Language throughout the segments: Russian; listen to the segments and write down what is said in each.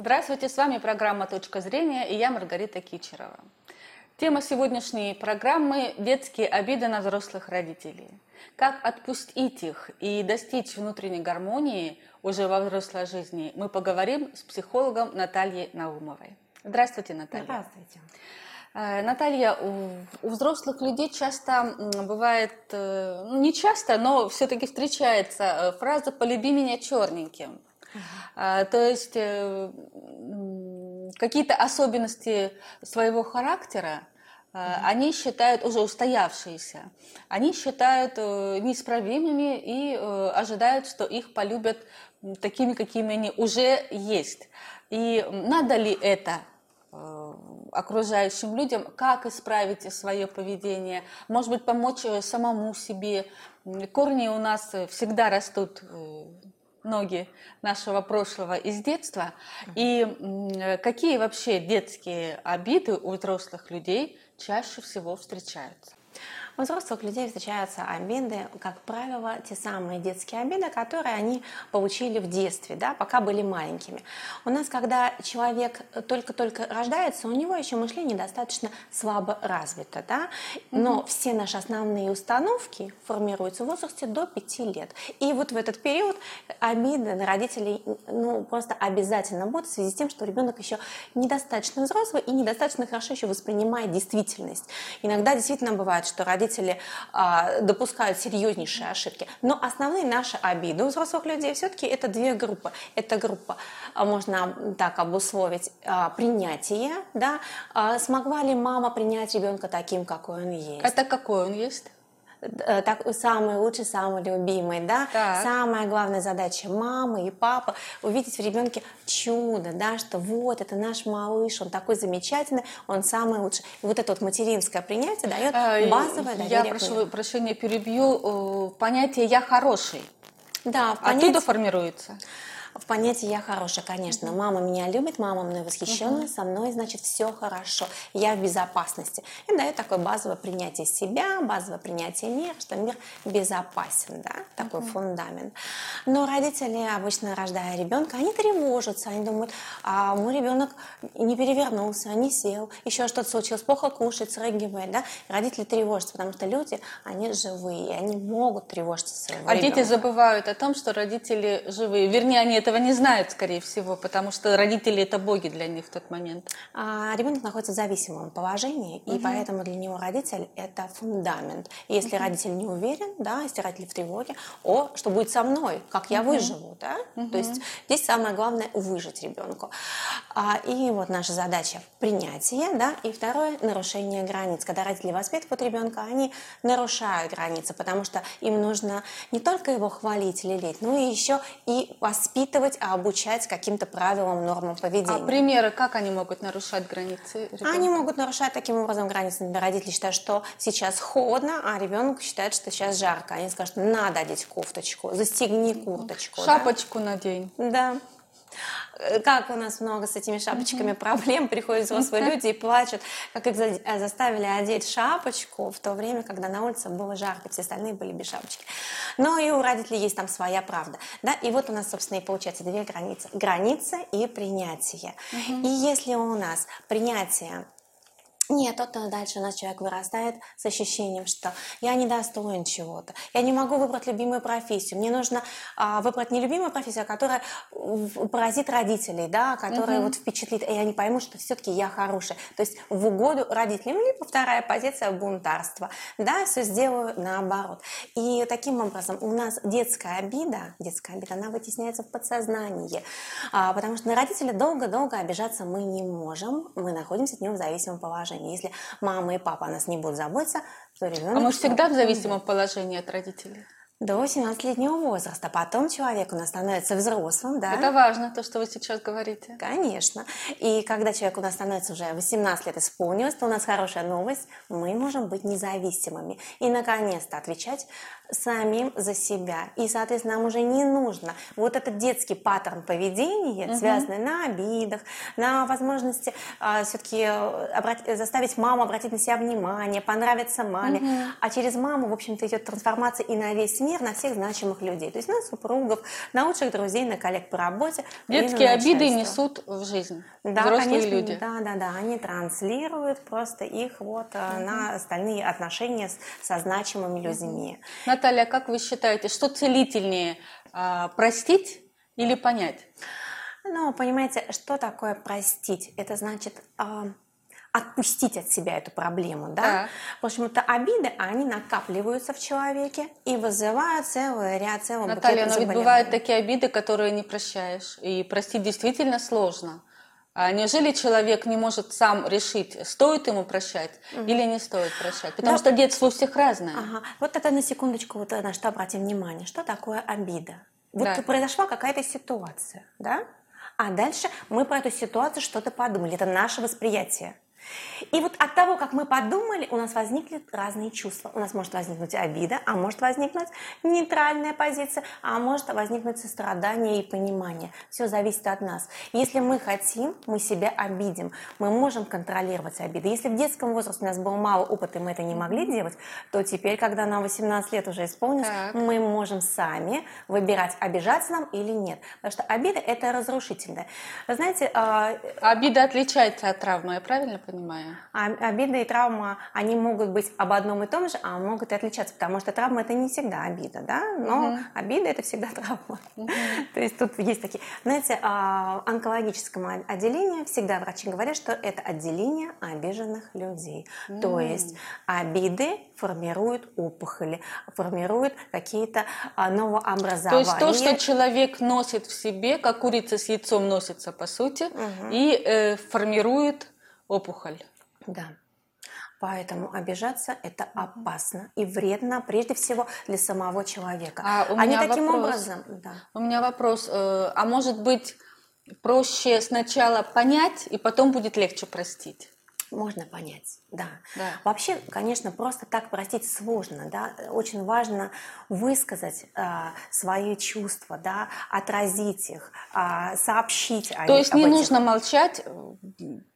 Здравствуйте, с вами программа «Точка зрения» и я Маргарита Кичерова. Тема сегодняшней программы – детские обиды на взрослых родителей. Как отпустить их и достичь внутренней гармонии уже во взрослой жизни, мы поговорим с психологом Натальей Наумовой. Здравствуйте, Наталья. Здравствуйте. Э, Наталья, у взрослых людей часто бывает, э, ну не часто, но все-таки встречается э, фраза «полюби меня черненьким». Uh-huh. То есть какие-то особенности своего характера uh-huh. они считают уже устоявшиеся, они считают неисправимыми и ожидают, что их полюбят такими, какими они уже есть. И надо ли это окружающим людям, как исправить свое поведение, может быть, помочь э, самому себе. Корни у нас всегда растут э, ноги нашего прошлого из детства. И какие вообще детские обиды у взрослых людей чаще всего встречаются? У взрослых людей встречаются обиды, как правило, те самые детские обиды, которые они получили в детстве, да, пока были маленькими. У нас, когда человек только-только рождается, у него еще мышление достаточно слабо развито, да, но mm-hmm. все наши основные установки формируются в возрасте до 5 лет. И вот в этот период обиды на родителей ну, просто обязательно будут в связи с тем, что ребенок еще недостаточно взрослый и недостаточно хорошо еще воспринимает действительность. Иногда действительно бывает, что родители родители а, допускают серьезнейшие ошибки. Но основные наши обиды у взрослых людей все-таки это две группы. Это группа, а, можно так обусловить, а, принятие, да, а, смогла ли мама принять ребенка таким, какой он есть. Это какой он есть? Э, так, самый лучший, самый любимый, да. Так. Самая главная задача мамы и папы увидеть в ребенке чудо, да, что вот это наш малыш, он такой замечательный, он самый лучший. И вот это вот материнское принятие дает а, базовое доверие. Я прошу прощения, перебью э, понятие «я хороший». Да, понятие... оттуда формируется в понятии «я хорошая», конечно. Мама меня любит, мама мной восхищена, со мной, значит, все хорошо, я в безопасности. И дает такое базовое принятие себя, базовое принятие мира, что мир безопасен, да, такой фундамент. Но родители, обычно рождая ребенка, они тревожатся, они думают, а мой ребенок не перевернулся, не сел, еще что-то случилось, плохо кушает, срыгивает, да. Родители тревожатся, потому что люди, они живые, они могут тревожиться своего А ребенка. дети забывают о том, что родители живые. Вернее, они этого не знают, скорее всего, потому что родители это боги для них в тот момент. А ребенок находится в зависимом положении, угу. и поэтому для него родитель это фундамент. И если угу. родитель не уверен, да, если родитель в тревоге, о, что будет со мной, как я угу. выживу, да? Угу. То есть здесь самое главное выжить ребенку. А, и вот наша задача принятие, да, и второе нарушение границ. Когда родители воспитывают ребенка, они нарушают границы, потому что им нужно не только его хвалить, лелеять, но и еще и воспитывать воспитывать, а обучать каким-то правилам, нормам поведения. А примеры, как они могут нарушать границы? Ребенка? Они могут нарушать таким образом границы. Например, родители считают, что сейчас холодно, а ребенок считает, что сейчас жарко. Они скажут, надо одеть кофточку, застегни курточку. Шапочку да? надень. Да. Э, как у нас много с этими шапочками проблем, приходят взрослые люди и плачут, как их э, заставили одеть шапочку в то время, когда на улице было жарко, все остальные были без шапочки. Но и у родителей есть там своя правда. Да? И вот у нас, собственно, и получается две границы. Граница и принятие. И если у нас принятие нет, то дальше у нас человек вырастает с ощущением, что я не достоин чего-то, я не могу выбрать любимую профессию, мне нужно а, выбрать не любимую профессию, а которая поразит родителей, да, которая угу. вот впечатлит, и они поймут, что все-таки я хорошая. То есть в угоду родителям, либо вторая позиция бунтарства, да, все сделаю наоборот. И таким образом у нас детская обида, детская обида, она вытесняется в подсознание, а, потому что на родителя долго-долго обижаться мы не можем, мы находимся от него в зависимом положении положении. Если мама и папа о нас не будут заботиться, то ребенок... А мы всегда в зависимом положении от родителей? До 18-летнего возраста. Потом человек у нас становится взрослым, да? Это важно, то, что вы сейчас говорите. Конечно. И когда человек у нас становится уже 18 лет исполнилось, то у нас хорошая новость. Мы можем быть независимыми. И, наконец-то, отвечать самим за себя. И, соответственно, нам уже не нужно вот этот детский паттерн поведения, угу. связанный на обидах, на возможности а, все-таки обрат... заставить маму обратить на себя внимание, понравиться маме. Угу. А через маму, в общем-то, идет трансформация и на весь мир на всех значимых людей. То есть на супругов, на лучших друзей, на коллег по работе. Детские обиды несут в жизнь да, взрослые конечно, люди. Да, да, да. Они транслируют просто их вот угу. на остальные отношения с, со значимыми людьми. Наталья, как вы считаете, что целительнее, а, простить или понять? Ну, понимаете, что такое простить? Это значит а, отпустить от себя эту проблему, да? Так. Почему-то обиды, они накапливаются в человеке и вызывают целый ряд, целый Наталья, но ведь бывают такие обиды, которые не прощаешь, и простить действительно сложно. А неужели человек не может сам решить, стоит ему прощать Мгм. или не стоит прощать? Потому Да. что детство у всех разное. Ага. Вот это на секундочку, вот на что обратим внимание. Что такое обида? Вот Да. произошла какая-то ситуация, да? А дальше мы про эту ситуацию что-то подумали. Это наше восприятие. И вот от того, как мы подумали, у нас возникли разные чувства. У нас может возникнуть обида, а может возникнуть нейтральная позиция, а может возникнуть сострадание и понимание. Все зависит от нас. Если мы хотим, мы себя обидим. Мы можем контролировать обиды. Если в детском возрасте у нас было мало опыта, и мы это не могли делать, то теперь, когда нам 18 лет уже исполнилось, Так. мы можем сами выбирать, обижаться нам или нет. Потому что обида – это разрушительное. Вы знаете, а, Обида отличается от травмы, я правильно понимаю? А обида и травма, они могут быть об одном и том же, а могут и отличаться, потому что травма это не всегда обида, да, но Мгм. обида это всегда травма. То есть тут есть такие, знаете, а, в онкологическом о- отделении всегда врачи говорят, что это отделение обиженных людей. То М. есть обиды формируют опухоли, формируют какие-то а, новообразования. То есть то, что человек носит в себе, как курица с яйцом носится, по сути, Мгм. и э, формирует опухоль. Да. Поэтому обижаться это опасно и вредно, прежде всего, для самого человека. А у Они меня таким вопрос. образом, да. У меня вопрос, э, а может быть проще сначала понять, и потом будет легче простить? Можно понять, да. Да. Вообще, конечно, просто так простить сложно, да. Очень важно высказать а, свои чувства, да, отразить их, а, сообщить о То них- есть не нужно молчать, э,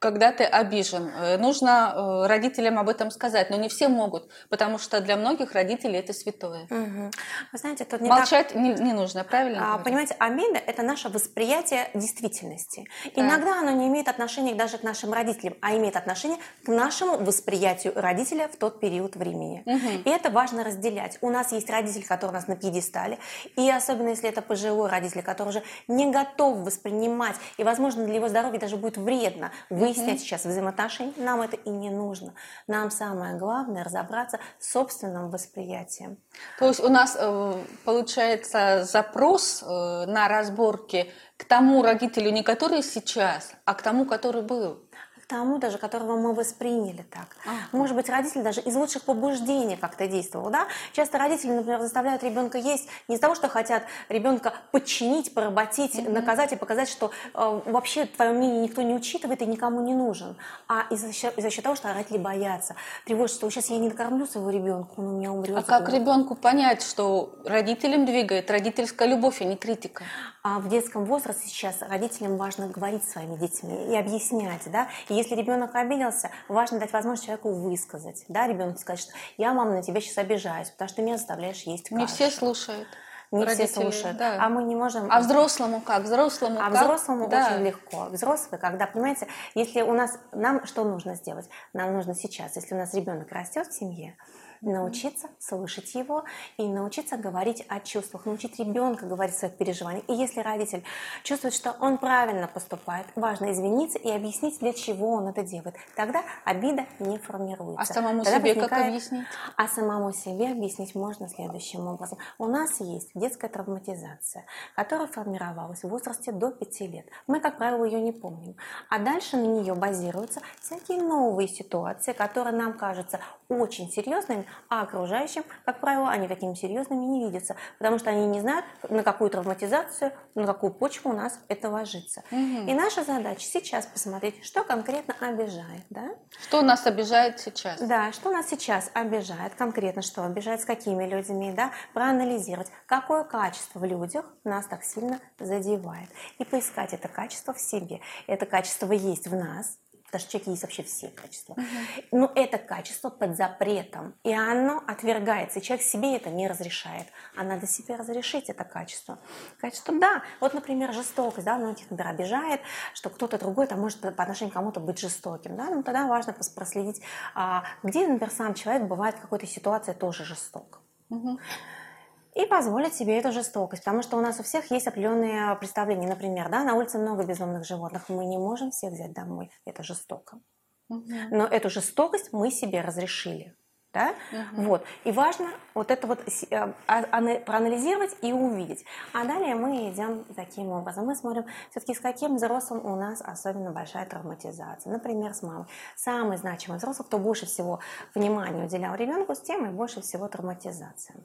когда ты обижен. Э, Нужно э, родителям об этом сказать, но не все могут, потому что для многих родителей это святое. Мгм. Вы знаете, тут не так Молчать не, не нужно, правильно? А, говорю? Понимаете, обида – это наше восприятие действительности. Иногда оно не имеет отношения даже к нашим родителям, а имеет отношение к нашему восприятию родителя в тот период времени. Мгм. И это важно разделять. У нас есть родитель, который у нас на пьедестале, и особенно если это пожилой родитель, который уже не готов воспринимать, и, возможно, для его здоровья даже будет вредно выяснять сейчас взаимоотношения, нам это и не нужно. Нам самое главное разобраться с собственным восприятием. То есть у нас э, получается запрос э, на разборки к тому родителю, не который сейчас, а к тому, который был. Тому даже, которого мы восприняли так. Ага. Может быть, родитель даже из лучших побуждений как-то действовал, да? Часто родители, например, заставляют ребенка есть не из-за того, что хотят ребенка подчинить, поработить, наказать и показать, что э, вообще твое мнение никто не учитывает и никому не нужен, а из-за счет, из-за счет того, что родители боятся, тревожатся, что сейчас я не накормлю своего ребенка, он у меня умрет. А как ребенку понять, что родителям двигает родительская любовь, а не критика? А в детском возрасте сейчас родителям важно говорить с своими детьми и объяснять, да. И если ребенок обиделся, важно дать возможность человеку высказать, да, ребенку сказать, что я, мама, на тебя сейчас обижаюсь, потому что ты меня заставляешь есть Не кашу». все слушают. Не родители, все слушают, да. а мы не можем... А взрослому как? Взрослому А как? взрослому Да. очень легко. Взрослый, когда, понимаете, если у нас, нам что нужно сделать? Нам нужно сейчас, если у нас ребенок растет в семье, научиться слышать его и научиться говорить о чувствах, научить ребенка говорить о своих переживаниях. И если родитель чувствует, что он правильно поступает, важно извиниться и объяснить, для чего он это делает. Тогда обида не формируется. А самому Тогда себе как возникает- объяснить? а самому себе объяснить можно следующим образом. У нас есть детская травматизация, которая формировалась в возрасте до 5 лет. Мы, как правило, ее не помним. А дальше на нее базируются всякие новые ситуации, которые нам кажутся очень серьезными, а окружающим, как правило, они такими серьезными не видятся, потому что они не знают, на какую травматизацию, на какую почву у нас это ложится. Мгм. И наша задача сейчас посмотреть, что конкретно обижает, да? Что нас обижает сейчас? Да, что нас сейчас обижает, конкретно что обижает, с какими людьми, да, проанализировать, какое качество в людях нас так сильно задевает. И поискать это качество в себе. Это качество есть в нас, Потому что в человеке есть вообще все качества. Но это качество под запретом. И оно отвергается. И человек себе это не разрешает. А надо себе разрешить это качество. Качество, да. Вот, например, жестокость. Да, многих, например, обижает, что кто-то другой там может по отношению к кому-то быть жестоким. Да? Ну, тогда важно проследить, а, где, например, сам человек бывает в какой-то ситуации тоже жесток. Угу и позволить себе эту жестокость, потому что у нас у всех есть определенные представления. Например, да, на улице много безумных животных, мы не можем всех взять домой, это жестоко. Но эту жестокость мы себе разрешили. Да? Угу. Вот. И важно вот это вот э, а, проанализировать и увидеть. А далее мы идем таким образом. Мы смотрим, все-таки с каким взрослым у нас особенно большая травматизация. Например, с мамой. Самый значимый взрослый, кто больше всего внимания уделял ребенку, с тем и больше всего травматизация.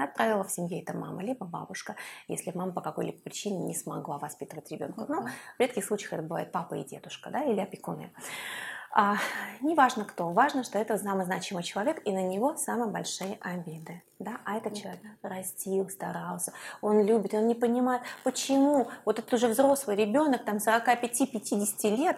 Как правило, в семье это мама, либо бабушка, если мама по какой-либо причине не смогла воспитывать ребенка. Но в редких случаях это бывает папа и дедушка, да, или опекуны. А, не важно кто, важно, что это самый значимый человек, и на него самые большие обиды. Да? А этот человек растил, старался, он любит, он не понимает, почему вот этот уже взрослый ребенок, там 45-50 лет,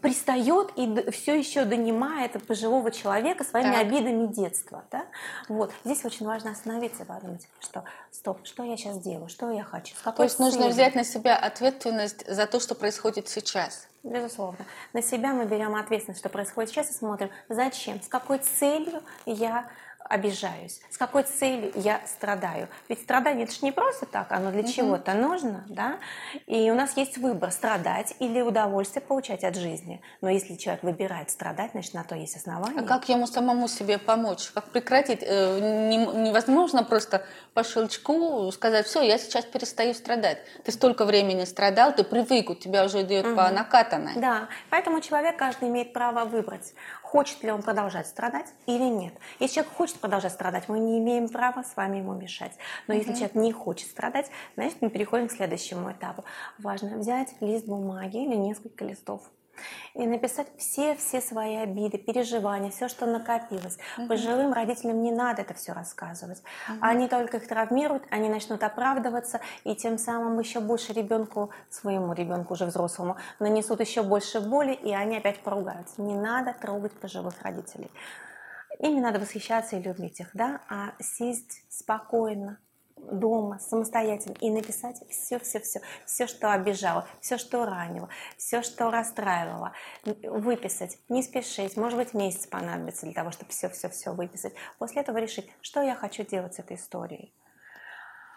пристает и все еще донимает пожилого человека своими так. обидами детства. Да? Вот. Здесь очень важно остановиться и подумать, что стоп, что я сейчас делаю, что я хочу. То есть целью? нужно взять на себя ответственность за то, что происходит сейчас. Безусловно. На себя мы берем ответственность, что происходит сейчас, и смотрим, зачем, с какой целью я обижаюсь, с какой целью я страдаю. Ведь страдание это же не просто так, оно для угу. чего-то нужно, да? И у нас есть выбор страдать или удовольствие получать от жизни. Но если человек выбирает страдать, значит на то есть основания. А как ему самому себе помочь? Как прекратить? Э, невозможно просто по щелчку сказать, все, я сейчас перестаю страдать. Ты столько времени страдал, ты привык, у тебя уже идет угу. по накатанной. Да, поэтому человек каждый имеет право выбрать хочет ли он продолжать страдать или нет. Если человек хочет продолжать страдать, мы не имеем права с вами ему мешать. Но mm-hmm. если человек не хочет страдать, значит, мы переходим к следующему этапу. Важно взять лист бумаги или несколько листов и написать все-все свои обиды, переживания, все, что накопилось. Угу. Пожилым родителям не надо это все рассказывать. Угу. Они только их травмируют, они начнут оправдываться, и тем самым еще больше ребенку, своему ребенку уже взрослому, нанесут еще больше боли, и они опять поругаются. Не надо трогать пожилых родителей. Ими надо восхищаться и любить их, да, а сесть спокойно, дома самостоятельно и написать все-все-все, все, что обижало, все, что ранило, все, что расстраивало, выписать, не спешить, может быть, месяц понадобится для того, чтобы все-все-все выписать. После этого решить, что я хочу делать с этой историей.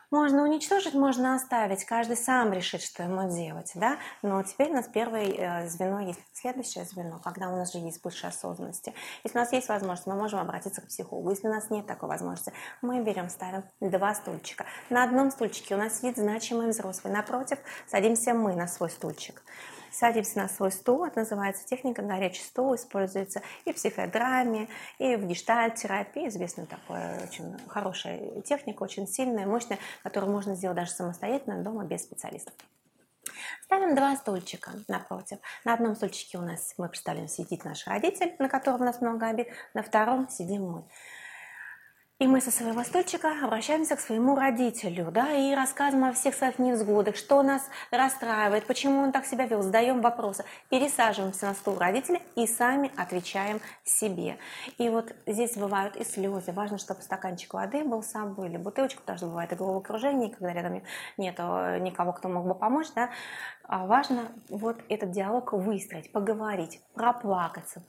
Можно уничтожить, можно оставить. Каждый сам решит, что ему делать. Да? Но теперь у нас первое э, звено есть. Следующее звено, когда у нас же есть больше осознанности. Если у нас есть возможность, мы можем обратиться к психологу. Если у нас нет такой возможности, мы берем, ставим два стульчика. На одном стульчике у нас сидит значимый взрослый. Напротив садимся мы на свой стульчик садимся на свой стул, это называется техника горячий стул, используется и в психодраме, и в гештальт-терапии, известная такая очень хорошая техника, очень сильная, мощная, которую можно сделать даже самостоятельно дома без специалистов. Ставим два стульчика напротив. На одном стульчике у нас, мы представляем, сидит наш родитель, на котором у нас много обид, на втором сидим мы. И мы со своего стульчика обращаемся к своему родителю, да, и рассказываем о всех своих невзгодах, что нас расстраивает, почему он так себя вел, задаем вопросы, пересаживаемся на стул родителя и сами отвечаем себе. И вот здесь бывают и слезы. Важно, чтобы стаканчик воды был с собой, или бутылочка, потому что бывает и головокружение, когда рядом нет никого, кто мог бы помочь, да, важно вот этот диалог выстроить, поговорить, проплакаться.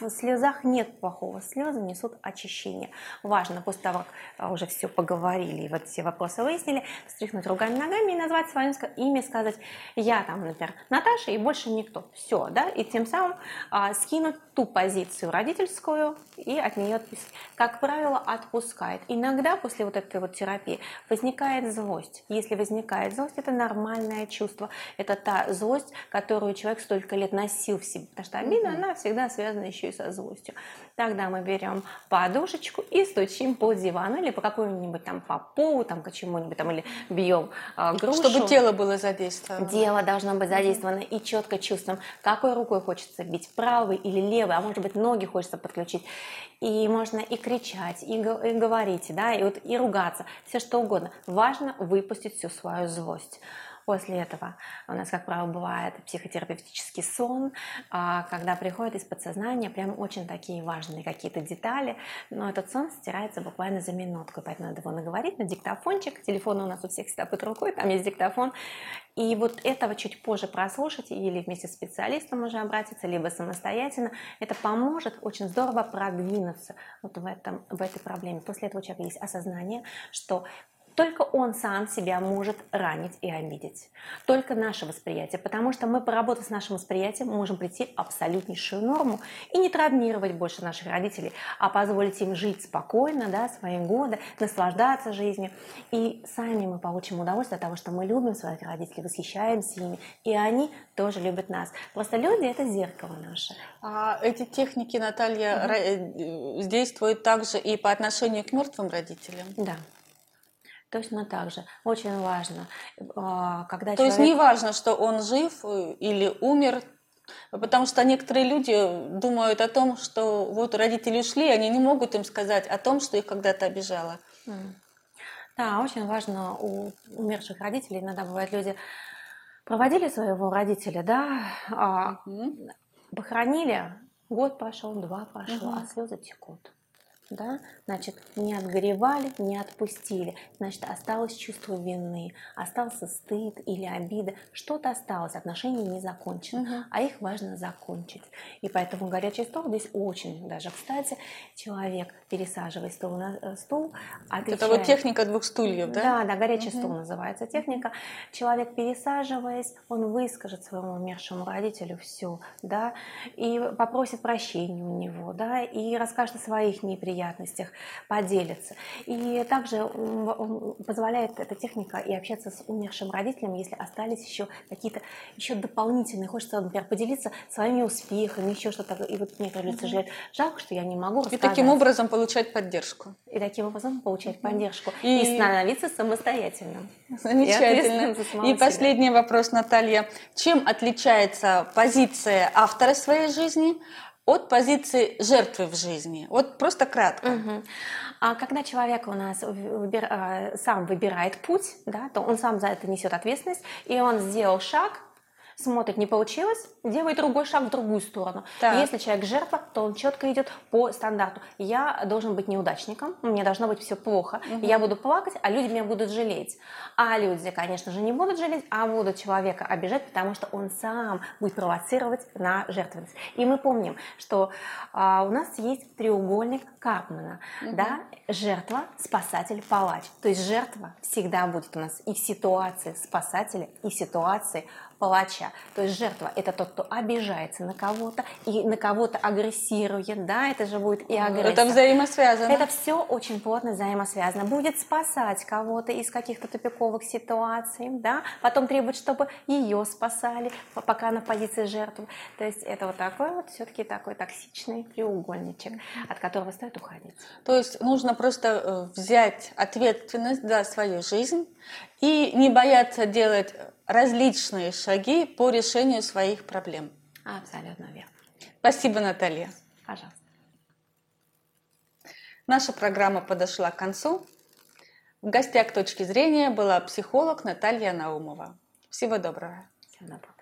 В слезах нет плохого, слезы несут очищение. Важно после того, как а, уже все поговорили и вот все вопросы выяснили, встряхнуть руками ногами и назвать свое имя, сказать «я там, например, Наташа и больше никто». Все, да, и тем самым а, скинуть ту позицию родительскую и от нее отпустить. Как правило, отпускает. Иногда после вот этой вот терапии возникает злость. Если возникает злость, это нормальное чувство. Это та злость, которую человек столько лет носил в себе. Потому что обида, mm-hmm. она всегда связана еще и со злостью. Тогда мы берем подушечку и стучим по дивану или по какому-нибудь там по полу, там к чему-нибудь там, или бьем э, грушу. Чтобы тело было задействовано. Тело должно быть задействовано mm-hmm. и четко чувствуем, какой рукой хочется бить, правой или левой, а может быть ноги хочется подключить. И можно и кричать, и, и говорить, да, и, вот, и ругаться, все что угодно. Важно выпустить всю свою злость. После этого у нас, как правило, бывает психотерапевтический сон, а, когда приходит из подсознания прям очень такие важные какие-то детали, но этот сон стирается буквально за минутку, поэтому надо его наговорить на диктофончик. Телефон у нас у всех всегда под рукой, там есть диктофон. И вот этого чуть позже прослушать или вместе с специалистом уже обратиться, либо самостоятельно. Это поможет очень здорово продвинуться вот в, этом, в этой проблеме. После этого у человека есть осознание, что только он сам себя может ранить и обидеть. Только наше восприятие. Потому что мы, поработав с нашим восприятием, можем прийти в абсолютнейшую норму и не травмировать больше наших родителей, а позволить им жить спокойно, да, свои годы, наслаждаться жизнью. И сами мы получим удовольствие от того, что мы любим своих родителей, восхищаемся ими, и они тоже любят нас. Просто люди – это зеркало наше. А эти техники, Наталья, угу. действуют также и по отношению к мертвым родителям? Да. Точно так же. Очень важно, а, когда То человек... есть не важно, что он жив э, или умер, потому что некоторые люди думают о том, что вот родители ушли, они не могут им сказать о том, что их когда-то обижало. Да, очень важно у умерших родителей, иногда бывают люди, проводили своего родителя, да, угу. похоронили, год прошел, два прошел, угу. а слезы текут да, значит, не отгоревали, не отпустили, значит, осталось чувство вины, остался стыд или обида, что-то осталось, отношения не закончены, угу. а их важно закончить. И поэтому горячий стол здесь очень даже, кстати, человек, пересаживая стол на э, стул, отвечает... Это вот техника двух стульев, да? Да, да, горячий угу. стол называется техника. Человек, пересаживаясь, он выскажет своему умершему родителю все, да, и попросит прощения у него, да, и расскажет о своих неприятностях, неприятностях, поделиться. И также позволяет эта техника и общаться с умершим родителем, если остались еще какие-то еще дополнительные, хочется, например, поделиться своими успехами, еще что-то. И вот некоторые люди сожалеют, жалко, что я не могу рассказать. И таким образом получать поддержку. И таким образом получать поддержку. И, и становиться самостоятельным. Замечательно. И, и последний вопрос, Наталья. Чем отличается позиция автора своей жизни от позиции жертвы в жизни? Вот просто кратко. Угу. А когда человек у нас выбир, а, сам выбирает путь, да, то он сам за это несет ответственность, и он сделал шаг, смотрит, не получилось, делает другой шаг в другую сторону. Так. Если человек жертва, то он четко идет по стандарту. Я должен быть неудачником, мне должно быть все плохо. Угу. Я буду плакать, а люди меня будут жалеть. А люди, конечно же, не будут жалеть, а будут человека обижать, потому что он сам будет провоцировать на жертвенность. И мы помним, что а, у нас есть треугольник Карпмана, угу. да, жертва, спасатель, палач. То есть жертва всегда будет у нас и в ситуации спасателя, и в ситуации палача. То есть жертва – это тот, кто обижается на кого-то и на кого-то агрессирует, да, это же будет и агрессия. Это взаимосвязано. Это все очень плотно взаимосвязано. Будет спасать кого-то из каких-то тупиковых ситуаций, да, потом требует, чтобы ее спасали, пока она в позиции жертвы. То есть это вот такой вот все-таки такой токсичный треугольничек, от которого стоит уходить. То есть нужно просто э, взять ответственность за свою жизнь и не бояться делать различные шаги по решению своих проблем. Абсолютно верно. Спасибо, Наталья. Пожалуйста. Наша программа подошла к концу. В гостях точки зрения была психолог Наталья Наумова. Всего доброго. Всего доброго.